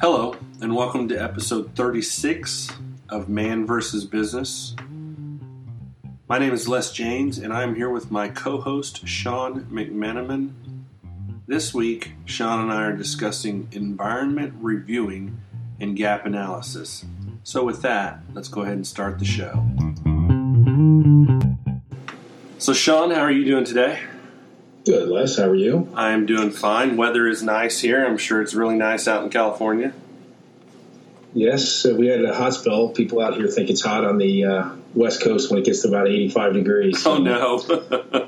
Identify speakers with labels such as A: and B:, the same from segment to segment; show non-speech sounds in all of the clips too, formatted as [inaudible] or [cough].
A: Hello, and welcome to episode 36 of Man vs. Business. My name is Les James, and I am here with my co host, Sean McManaman. This week, Sean and I are discussing environment reviewing and gap analysis. So, with that, let's go ahead and start the show. So, Sean, how are you doing today?
B: Good, Les. How are you?
A: I am doing fine. Weather is nice here. I'm sure it's really nice out in California.
B: Yes, uh, we had a hot spell. People out here think it's hot on the uh, West Coast when it gets to about 85 degrees.
A: Oh no!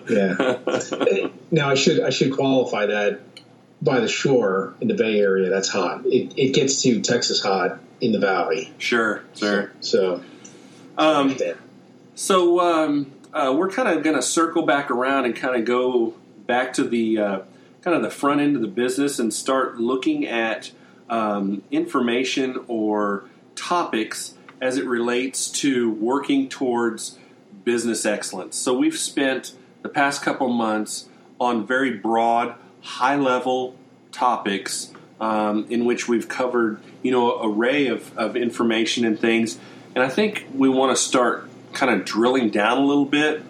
A: [laughs]
B: yeah. [laughs] Now I should I should qualify that by the shore in the Bay Area. That's hot. It, it gets to Texas hot in the Valley.
A: Sure, sure.
B: So,
A: Um, so um, uh, we're kind of going to circle back around and kind of go back to the uh, kind of the front end of the business and start looking at um, information or topics as it relates to working towards business excellence. So we've spent the past couple months on very broad, high level topics um, in which we've covered you know array of, of information and things. And I think we want to start kind of drilling down a little bit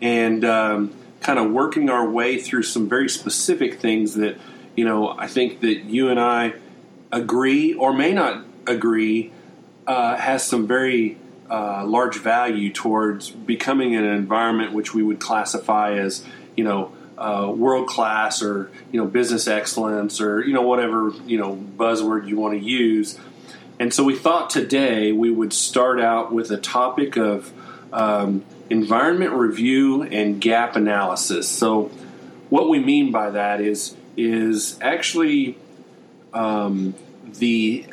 A: and um, kind of working our way through some very specific things that you know I think that you and I agree or may not agree uh, has some very uh, large value towards becoming an environment which we would classify as you know uh, world class or you know business excellence or you know whatever you know buzzword you want to use. And so we thought today we would start out with a topic of um, environment review and gap analysis. So what we mean by that is is actually um, the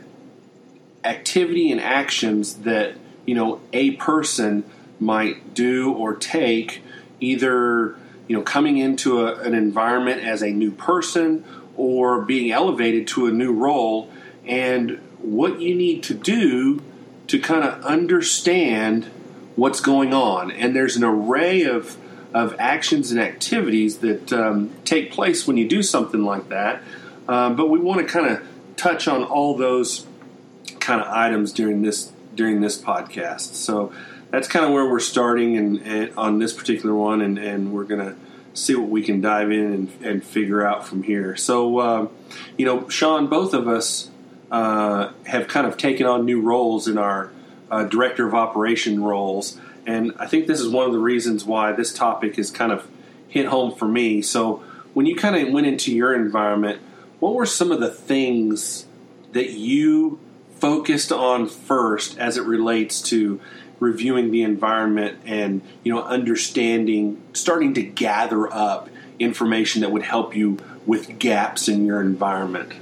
A: activity and actions that you know a person might do or take either you know coming into a, an environment as a new person or being elevated to a new role and what you need to do to kind of understand what's going on and there's an array of of actions and activities that um, take place when you do something like that um, but we want to kind of touch on all those kind of items during this during this podcast. So that's kind of where we're starting and, and on this particular one, and, and we're gonna see what we can dive in and, and figure out from here. So uh, you know, Sean, both of us uh, have kind of taken on new roles in our uh, director of operation roles, and I think this is one of the reasons why this topic is kind of hit home for me. So when you kind of went into your environment, what were some of the things that you focused on first as it relates to reviewing the environment and you know understanding starting to gather up information that would help you with gaps in your environment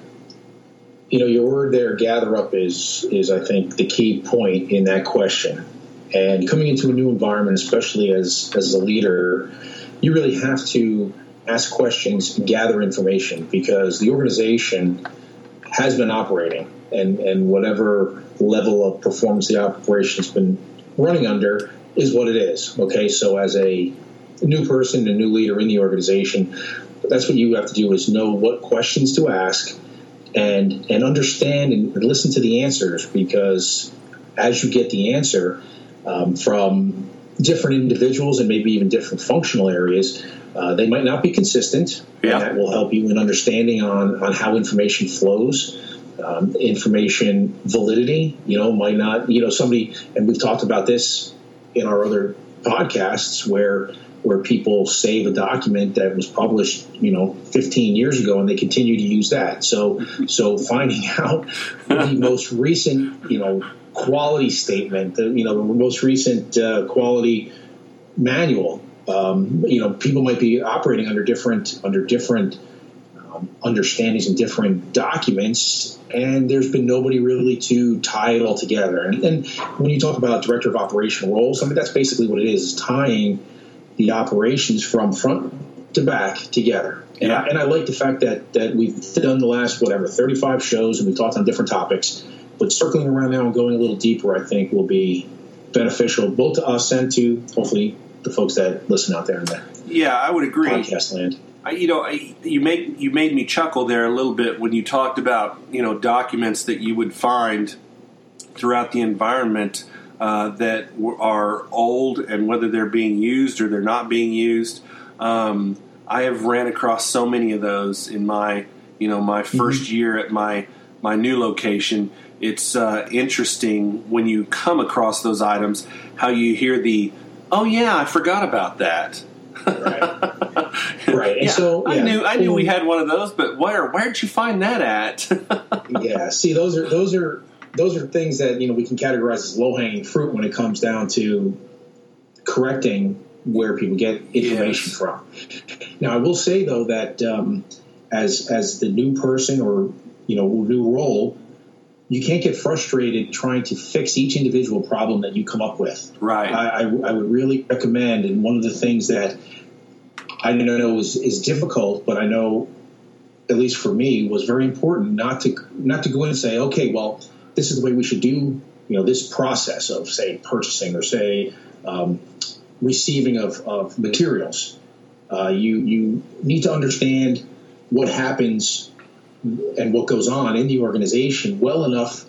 B: you know, your word there, gather up, is is I think the key point in that question. And coming into a new environment, especially as as a leader, you really have to ask questions, gather information, because the organization has been operating, and and whatever level of performance the operation's been running under is what it is. Okay, so as a new person, a new leader in the organization, that's what you have to do is know what questions to ask and and understand and listen to the answers because as you get the answer um, from different individuals and maybe even different functional areas, uh, they might not be consistent.
A: Yeah.
B: That will help you in understanding on, on how information flows. Um, information validity, you know, might not, you know, somebody, and we've talked about this in our other podcasts where where people save a document that was published, you know, 15 years ago, and they continue to use that. So, so finding [laughs] out the most recent, you know, quality statement, the, you know, the most recent uh, quality manual. Um, you know, people might be operating under different under different um, understandings and different documents, and there's been nobody really to tie it all together. And, and when you talk about director of operational roles, I mean that's basically what it is: is tying the operations from front to back together. And,
A: Yeah.
B: I, and I like the fact that that we've done the last whatever 35 shows and we've talked on different topics. But circling around now and going a little deeper, I think will be beneficial both to us and to hopefully the folks that listen out there in
A: yeah i would agree
B: podcast land.
A: I, you know, I, you make you made me chuckle there a little bit when you talked about you know documents that you would find throughout the environment uh, that are old and whether they're being used or they're not being used. Um, I have ran across so many of those in my you know my 1st mm-hmm. year at my my new location. It's uh, interesting when you come across those items how you hear the oh yeah I forgot about that.
B: right. [laughs] right.
A: Yeah,
B: so
A: yeah. I knew I knew we had one of those, but where where'd you find that at? [laughs]
B: yeah. See, those are those are those are things that you know we can categorize as low hanging fruit when it comes down to correcting where people get information yes. from. Now, I will say though that um, as as the new person or you know new role, you can't get frustrated trying to fix each individual problem that you come up with.
A: Right.
B: I, I, I would really recommend, and one of the things that I know is, is difficult, but I know, at least for me, was very important not to not to go in and say, okay, well, this is the way we should do, you know, this process of say purchasing or say um, receiving of, of materials. Uh, you you need to understand what happens and what goes on in the organization well enough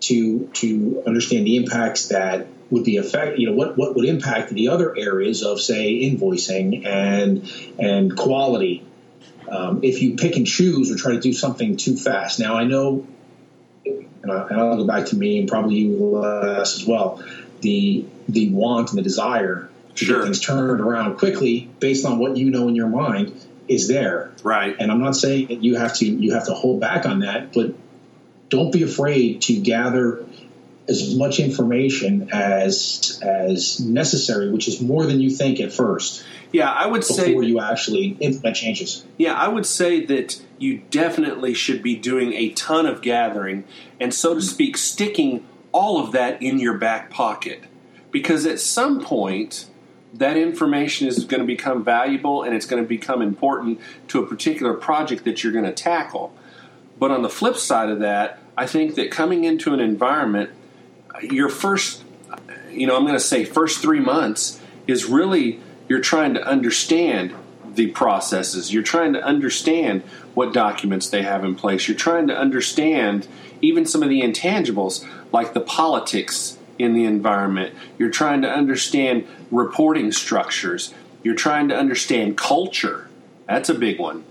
B: to to understand the impacts that would be affect you know what what would impact the other areas of say invoicing and and quality um, if you pick and choose or try to do something too fast now I know and, I, will go back to me and probably you as well the the want and the desire to sure. get things turned around quickly based on what you know in your mind is there.
A: Right.
B: And I'm not saying that you have to you have to hold back on that, but don't be afraid to gather as much information as as necessary, which is more than you think at first.
A: Yeah, I would
B: before
A: say
B: before you actually implement changes.
A: Yeah, I would say that you definitely should be doing a ton of gathering and so to speak sticking all of that in your back pocket because at some point that information is going to become valuable and it's going to become important to a particular project that you're going to tackle. But on the flip side of that, I think that coming into an environment, your first, you know, I'm going to say first three months is really you're trying to understand the processes. You're trying to understand what documents they have in place. You're trying to understand even some of the intangibles like the politics in the environment. You're trying to understand reporting structures. You're trying to understand culture. That's a big one.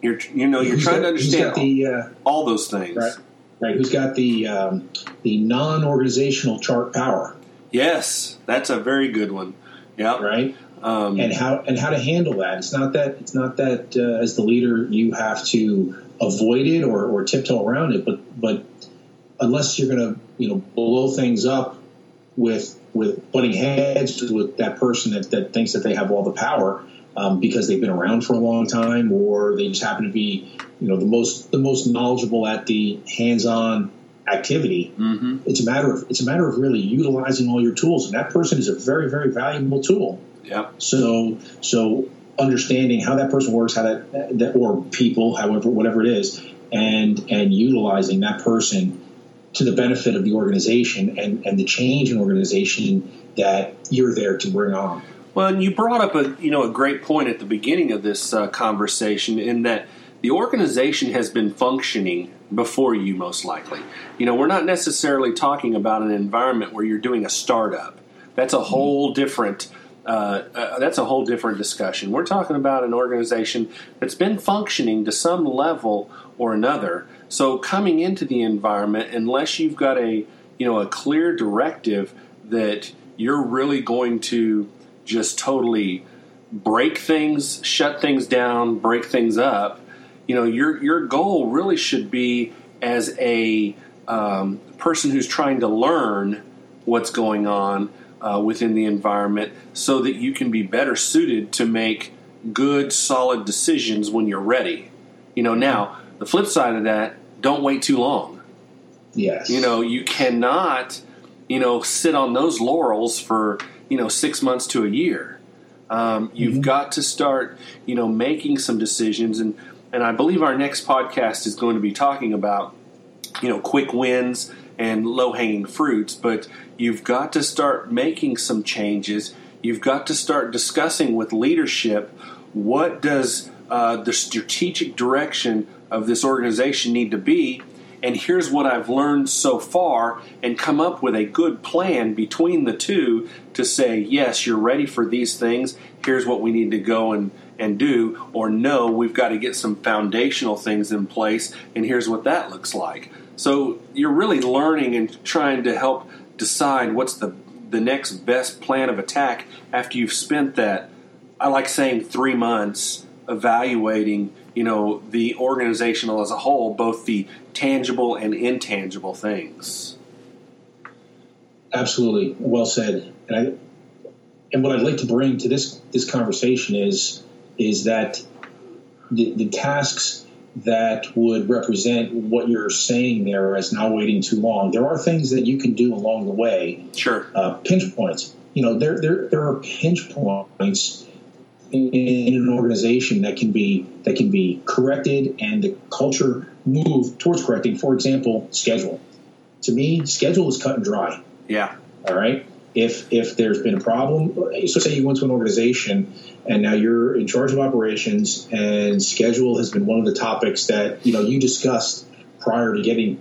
A: You're you know you're who's trying got, to understand the, uh, all, those things.
B: Right. Right. Who's got the um, the non-organizational chart power?
A: Yes, that's a very good one. Yeah.
B: Right. Um, and how and how to handle that? It's not that it's not that uh, as the leader you have to avoid it or, or tiptoe around it, but but unless you're going to you know blow things up with with butting heads with that person that, that thinks that they have all the power um, because they've been around for a long time or they just happen to be you know the most the most knowledgeable at the hands-on activity mm-hmm. it's a matter of it's a matter of really utilizing all your tools and that person is a very very valuable tool
A: yeah
B: so so understanding how that person works how that, that or people however whatever it is and and utilizing that person to the benefit of the organization and, and the change in organization that you're there to bring on.
A: Well, and you brought up a you know a great point at the beginning of this uh, conversation in that the organization has been functioning before you most likely. You know, we're not necessarily talking about an environment where you're doing a startup. That's a whole different uh, uh, that's a whole different discussion. We're talking about an organization that's been functioning to some level or another so coming into the environment, unless you've got a you know a clear directive that you're really going to just totally break things, shut things down, break things up, you know your your goal really should be as a um, person who's trying to learn what's going on uh, within the environment, so that you can be better suited to make good, solid decisions when you're ready. You know now the flip side of that, don't wait too long.
B: Yes.
A: You know, you cannot, you know, sit on those laurels for, you know, six months to a year. Um, you've mm-hmm. got to start, you know, making some decisions. And, and I believe our next podcast is going to be talking about, you know, quick wins and low hanging fruits. But you've got to start making some changes. You've got to start discussing with leadership what does uh, the strategic direction of this organization need to be and here's what I've learned so far, and come up with a good plan between the two to say, yes, you're ready for these things. Here's what we need to go and, and do, or no, we've got to get some foundational things in place, and here's what that looks like. So you're really learning and trying to help decide what's the the next best plan of attack after you've spent that I like saying 3 months evaluating you know the organizational as a whole, both the tangible and intangible things.
B: Absolutely, well said. And I, and what I'd like to bring to this this conversation is is that the, the tasks that would represent what you're saying there as not waiting too long. There are things that you can do along the way.
A: Sure.
B: Uh, pinch points. You know, there there there are pinch points in, in, an organization that can be that can be corrected and the culture move towards correcting. For example, schedule. To me, schedule is cut and dry.
A: Yeah.
B: All right. If if there's been a problem, so say you went to an organization and now you're in charge of operations and schedule has been one of the topics that you know you discussed prior to getting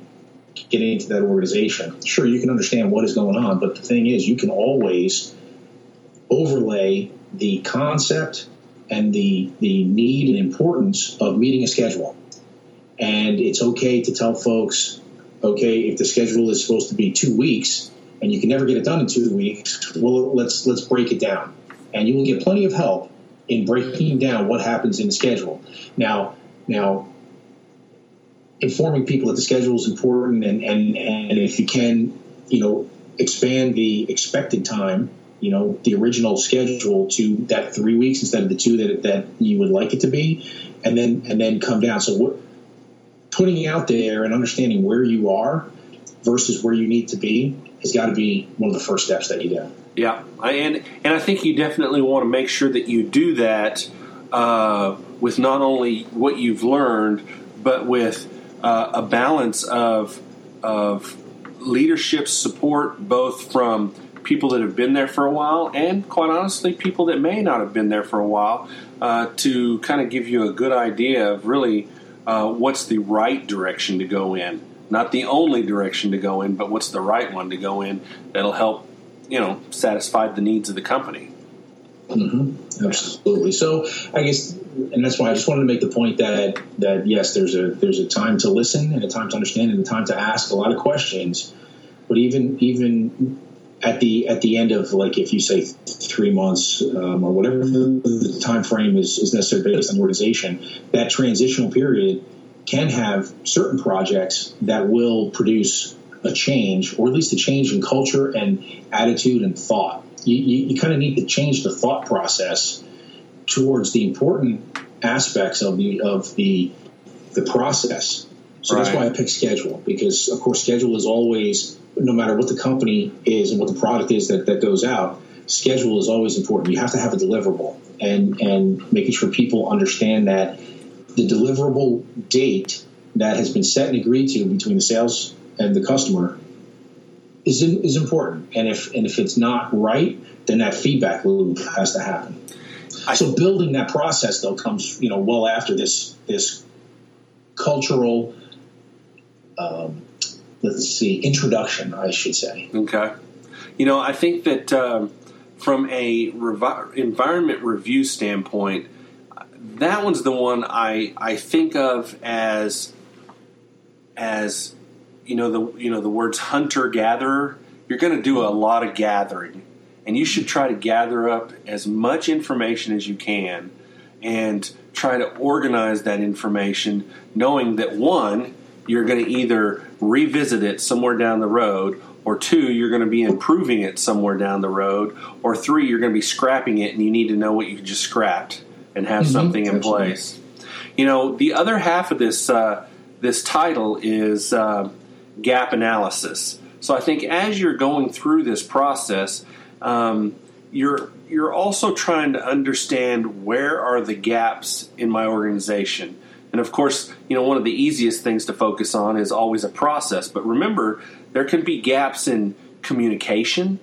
B: getting into that organization. Sure, you can understand what is going on, but the thing is, you can always overlay the concept and the the need and importance of meeting a schedule. And it's okay to tell folks, okay, if the schedule is supposed to be two weeks and you can never get it done in two weeks, well, let's let's break it down. And you will get plenty of help in breaking down what happens in the schedule. Now, now, informing people that the schedule is important, and and and if you can, you know, expand the expected time you know the original schedule to that three weeks instead of the two that that you would like it to be, and then and then come down. So what, putting out there and understanding where you are versus where you need to be has got to be one of the first steps that you do.
A: Yeah, and and I think you definitely want to make sure that you do that uh, with not only what you've learned, but with uh, a balance of of leadership support, both from people that have been there for a while, and quite honestly, people that may not have been there for a while, uh, to kind of give you a good idea of really uh, what's the right direction to go in. Not the only direction to go in, but what's the right one to go in that'll help, you know, satisfy the needs of the company.
B: Mm-hmm. Absolutely. So I guess, and that's why I just wanted to make the point that that yes, there's a there's a time to listen and a time to understand and a time to ask a lot of questions. But even even at the at the end of like if you say three months um, or whatever the time frame is, is necessary based on the organization, that transitional period can have certain projects that will produce a change or at least a change in culture and attitude and thought. You, you, you kind of need to change the thought process towards the important aspects of the of the the process. So right. that's why I picked schedule because of course schedule is always no matter what the company is and what the product is that, that goes out, schedule is always important. You have to have a deliverable and, and making sure people understand that the deliverable date that has been set and agreed to between the sales and the customer is in, is important. And if and if it's not right, then that feedback loop has to happen. I, so building that process though comes you know well after this this cultural um, let's see, introduction, I should say.
A: Okay. You know, I think that um, from a revi- environment review standpoint, that one's the one I, I think of as as you know the you know the words hunter gatherer. You're going to do a lot of gathering, and you should try to gather up as much information as you can, and try to organize that information, knowing that one you're going to either revisit it somewhere down the road, or two, you're going to be improving it somewhere down the road, or three, you're going to be scrapping it and you need to know what you just scrapped and have mm-hmm. something in Absolutely. place. You know, the other half of this uh, this title is uh, gap analysis. So I think as you're going through this process, um, you're you're also trying to understand where are the gaps in my organization and of course, you know, one of the easiest things to focus on is always a process. But remember, there can be gaps in communication.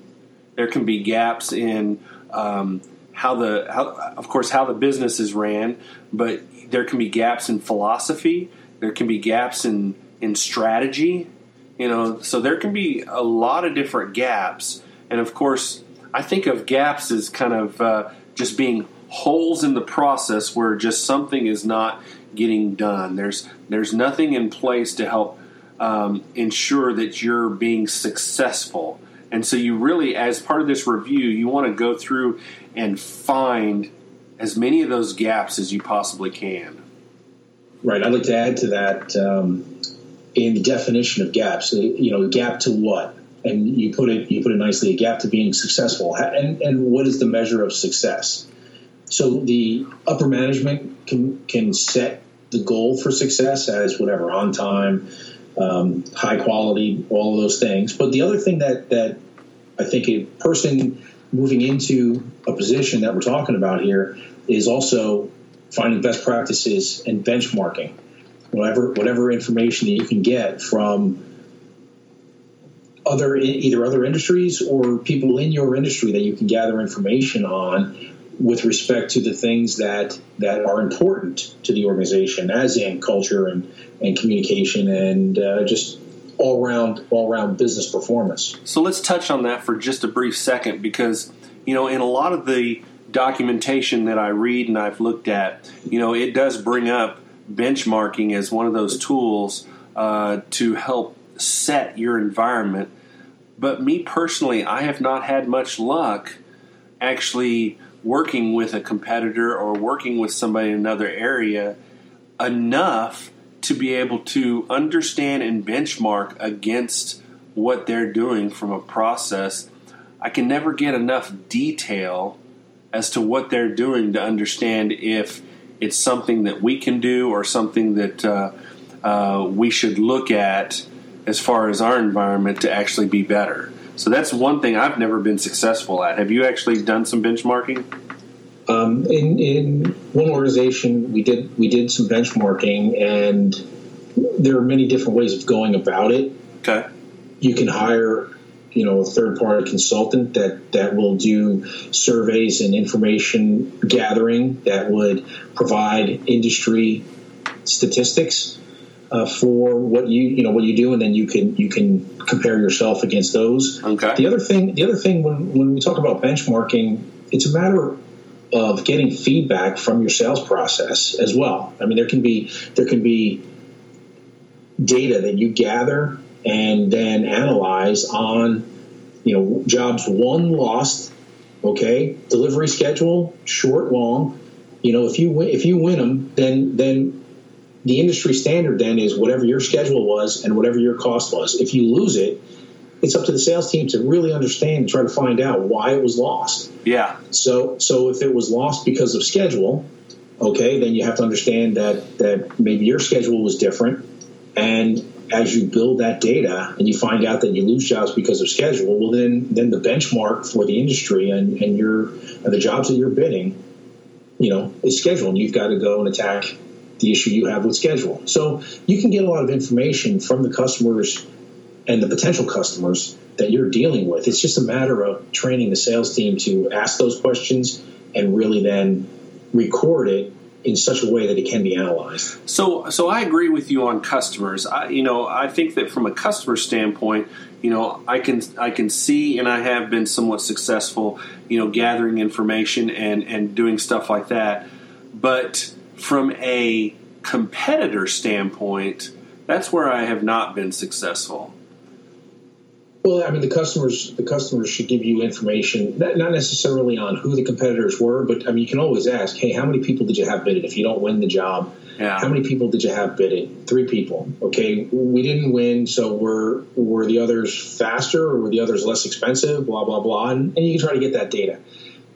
A: There can be gaps in um, how the, how, of course, how the business is ran. But there can be gaps in philosophy. There can be gaps in in strategy. You know, so there can be a lot of different gaps. And of course, I think of gaps as kind of uh, just being holes in the process where just something is not getting done. There's there's nothing in place to help um, ensure that you're being successful. And so you really, as part of this review, you want to go through and find as many of those gaps as you possibly can.
B: Right. I'd like to add to that um, in the definition of gaps. Uh, you know, gap to what? And you put it you put it nicely. A gap to being successful. And and what is the measure of success? So the upper management can can set the goal for success as whatever on time, um, high quality, all of those things. But the other thing that that I think a person moving into a position that we're talking about here is also finding best practices and benchmarking. Whatever whatever information that you can get from other either other industries or people in your industry that you can gather information on with respect to the things that that are important to the organization, as in culture and and communication and uh, just all around all around business performance.
A: So let's touch on that for just a brief second, because you know in a lot of the documentation that I read and I've looked at, you know, it does bring up benchmarking as one of those tools uh, to help set your environment. But me personally, I have not had much luck actually working with a competitor or working with somebody in another area enough to be able to understand and benchmark against what they're doing from a process. I can never get enough detail as to what they're doing to understand if it's something that we can do or something that uh, uh, we should look at as far as our environment to actually be better. So that's one thing I've never been successful at. Have you actually done some benchmarking?
B: Um, in, in one organization, we did we did some benchmarking, and there are many different ways of going about it.
A: Okay,
B: you can hire you know a third party consultant that that will do surveys and information gathering that would provide industry statistics uh, for what you you know what you do, and then you can you can compare yourself against those.
A: Okay.
B: The other thing the other thing when when we talk about benchmarking, it's a matter of getting feedback from your sales process as well. I mean, there can be there can be data that you gather and then analyze on you know jobs won lost okay delivery schedule short long you know if you win, if you win them then then the industry standard then is whatever your schedule was and whatever your cost was if you lose it it's up to the sales team to really understand and try to find out why it was lost.
A: Yeah.
B: So so if it was lost because of schedule, okay, then you have to understand that that maybe your schedule was different and as you build that data and you find out that you lose jobs because of schedule, well then then the benchmark for the industry and, and your and the jobs that you're bidding, you know, is schedule and you've got to go and attack the issue you have with schedule. So you can get a lot of information from the customers and the potential customers that you're dealing with. It's just a matter of training the sales team to ask those questions and really then record it in such a way that it can be analyzed.
A: So, so I agree with you on customers. I, you know, I think that from a customer standpoint, you know, I can I can see, and I have been somewhat successful, you know, gathering information and and doing stuff like that. But from a competitor standpoint, that's where I have not been successful.
B: Well, I mean, the customers the customers should give you information, not, not necessarily on who the competitors were, but I mean, you can always ask, hey, how many people did you have bidding? If you don't win the job,
A: yeah.
B: how many people did you have bidding? Three people. Okay, we didn't win, so were were the others faster or were the others less expensive? Blah blah blah, and, and you can try to get that data,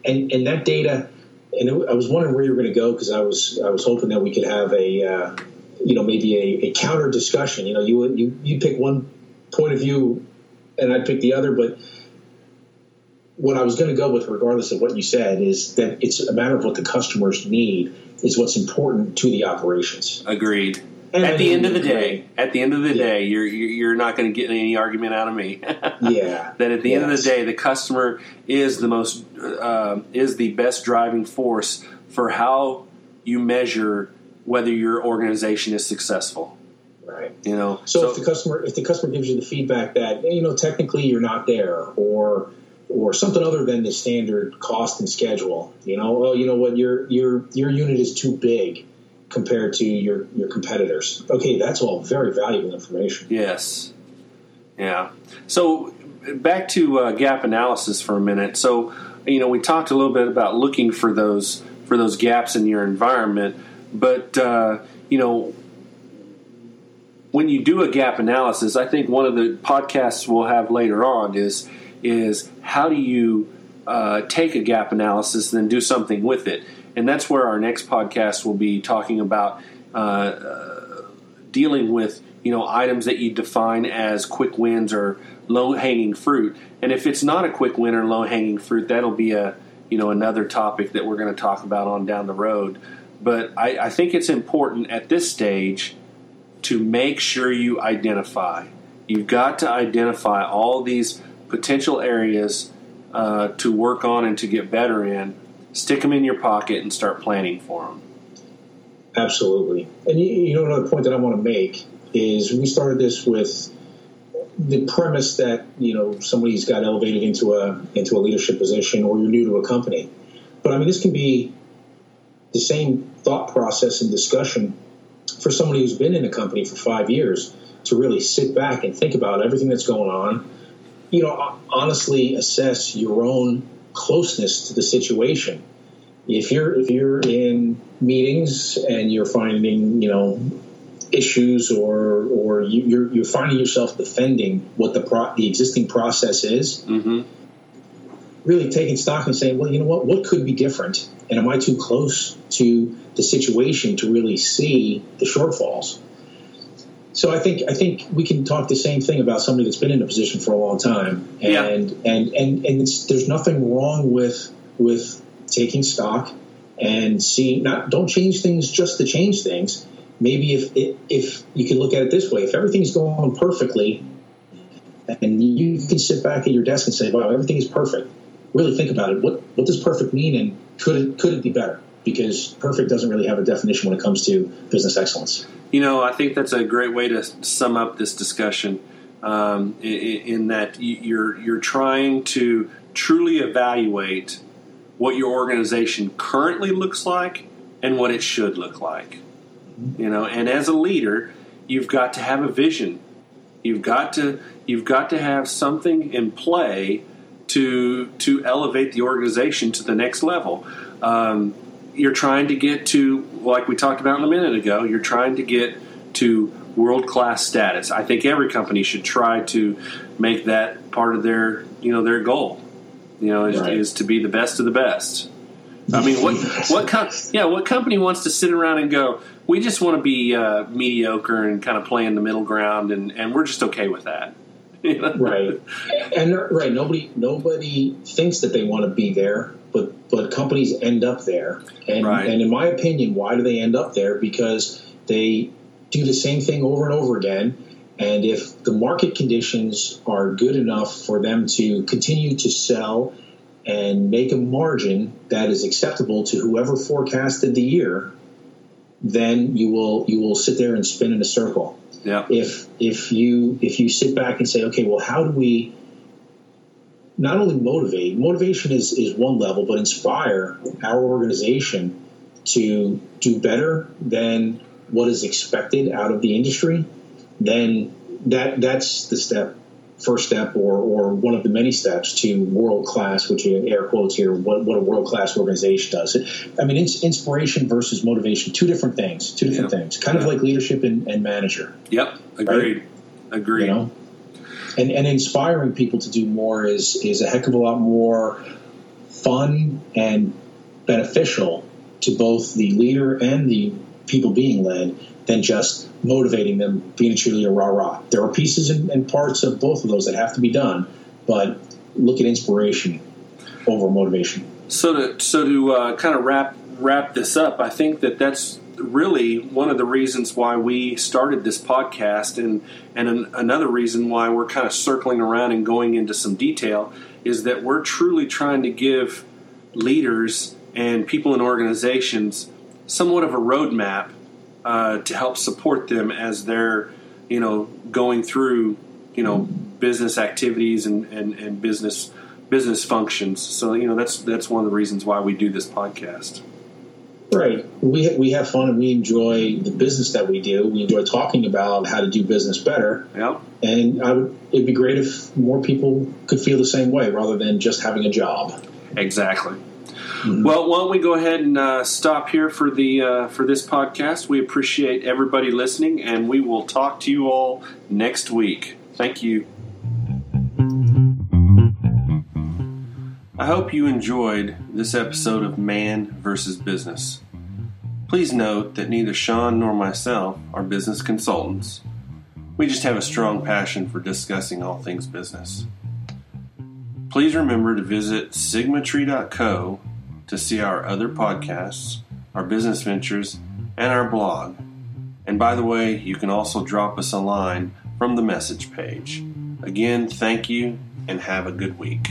B: and and that data. And I was wondering where you were going to go because I was I was hoping that we could have a uh, you know maybe a, a counter discussion. You know, you you you pick one point of view and I'd pick the other. But what I was going to go with, regardless of what you said, is that it's a matter of what the customers need is what's important to the operations.
A: Agreed. At the end of the day, at the end of the yeah. day, you're you're not going to get any argument out of me. [laughs]
B: yeah.
A: That at the yes. end of the day, the customer is the most uh, is the best driving force for how you measure whether your organization is successful.
B: Right.
A: You know.
B: So, so if the customer if the customer gives you the feedback that you know technically you're not there or or something other than the standard cost and schedule, you know, well, you know what your your your unit is too big compared to your your competitors. Okay, that's all very valuable information.
A: Yes. Yeah. So back to uh, gap analysis for a minute. So you know we talked a little bit about looking for those for those gaps in your environment, but uh, you know when you do a gap analysis, I think one of the podcasts we'll have later on is is how do you uh, take a gap analysis and then do something with it, and that's where our next podcast will be talking about uh, uh, dealing with you know items that you define as quick wins or low hanging fruit. And if it's not a quick win or low hanging fruit, that'll be a you know another topic that we're going to talk about on down the road. But I, I think it's important at this stage to make sure you identify. You've got to identify all these potential areas uh, to work on and to get better in. Stick them in your pocket and start planning for them.
B: Absolutely. And you, you know, another point that I want to make is we started this with the premise that you know somebody's got elevated into a into a leadership position or you're new to a company. But I mean, this can be the same thought process and discussion for somebody who's been in a company for five years to really sit back and think about everything that's going on. You know, honestly assess your own closeness to the situation. If you're if you're in meetings and you're finding you know issues or or you, are you're, you're finding yourself defending what the pro, the existing process is. Mm-hmm. Really taking stock and saying, well, you know what, what could be different, and am I too close to the situation to really see the shortfalls? So I think I think we can talk the same thing about somebody that's been in a position for a long time, and yeah. and and and there's nothing wrong with with taking stock and see not don't change things just to change things maybe if if you can look at it this way, if everything's going perfectly, and you can sit back at your desk and say, "Wow, everything is perfect." Really think about it. What what does perfect mean, and could it could it be better? Because perfect doesn't really have a definition when it comes to business excellence.
A: You know, I think that's a great way to sum up this discussion. Um, in, in that you're you're trying to truly evaluate what your organization currently looks like and what it should look like. You know, and as a leader, you've got to have a vision. You've got to you've got to have something in play to to elevate the organization to the next level. Um, you're trying to get to, like we talked about a minute ago, you're trying to get to world class status. I think every company should try to make that part of their you know their goal. You know, is, right. is to be the best of the best. I mean, what what com- yeah, what company wants to sit around and go? We just want to be uh, mediocre and kind of play in the middle ground, and, and we're just okay with that. [laughs]
B: right, and right. Nobody nobody thinks that they want to be there, but but companies end up there, and right. and in my opinion, why do they end up there? Because they do the same thing over and over again. And if the market conditions are good enough for them to continue to sell and make a margin that is acceptable to whoever forecasted the year, then you will you will sit there and spin in a circle.
A: Yeah.
B: If if you if you sit back and say, okay, well, how do we not only motivate? Motivation is is one level, but inspire our organization to do better than what is expected out of the industry. Then that that's the step first step or, or one of the many steps to world class, which in air quotes here, what, what a world class organization does. I mean, inspiration versus motivation, two different things, two different yeah. things, kind yeah. of like leadership and, and manager.
A: Yep, agreed. Right? Agreed. You know?
B: And, and inspiring people to do more is, is a heck of a lot more fun and beneficial to both the leader and the people being led than just motivating them, being a cheerleader, rah rah. There are pieces and, and parts of both of those that have to be done, but look at inspiration over motivation.
A: So to so to uh, kind of wrap wrap this up, I think that that's really one of the reasons why we started this podcast, and and an, another reason why we're kind of circling around and going into some detail is that we're truly trying to give leaders and people in organizations somewhat of a roadmap uh, to help support them as they're you know going through you know business activities and, and, and business business functions. So you know that's that's one of the reasons why we do this podcast.
B: Right. We we have fun and we enjoy the business that we do. We enjoy talking about how to do business better.
A: Yeah.
B: And I would, it'd be great if more people could feel the same way rather than just having a job.
A: Exactly. Mm-hmm. Well, why don't we go ahead and uh, stop here for the uh, for this podcast? We appreciate everybody listening, and we will talk to you all next week. Thank you. I hope you enjoyed this episode of Man versus Business. Please note that neither Sean nor myself are business consultants. We just have a strong passion for discussing all things business. Please remember to visit sigmatree.co to see our other podcasts, our business ventures, and our blog. And by the way, you can also drop us a line from the message page. Again, thank you and have a good week.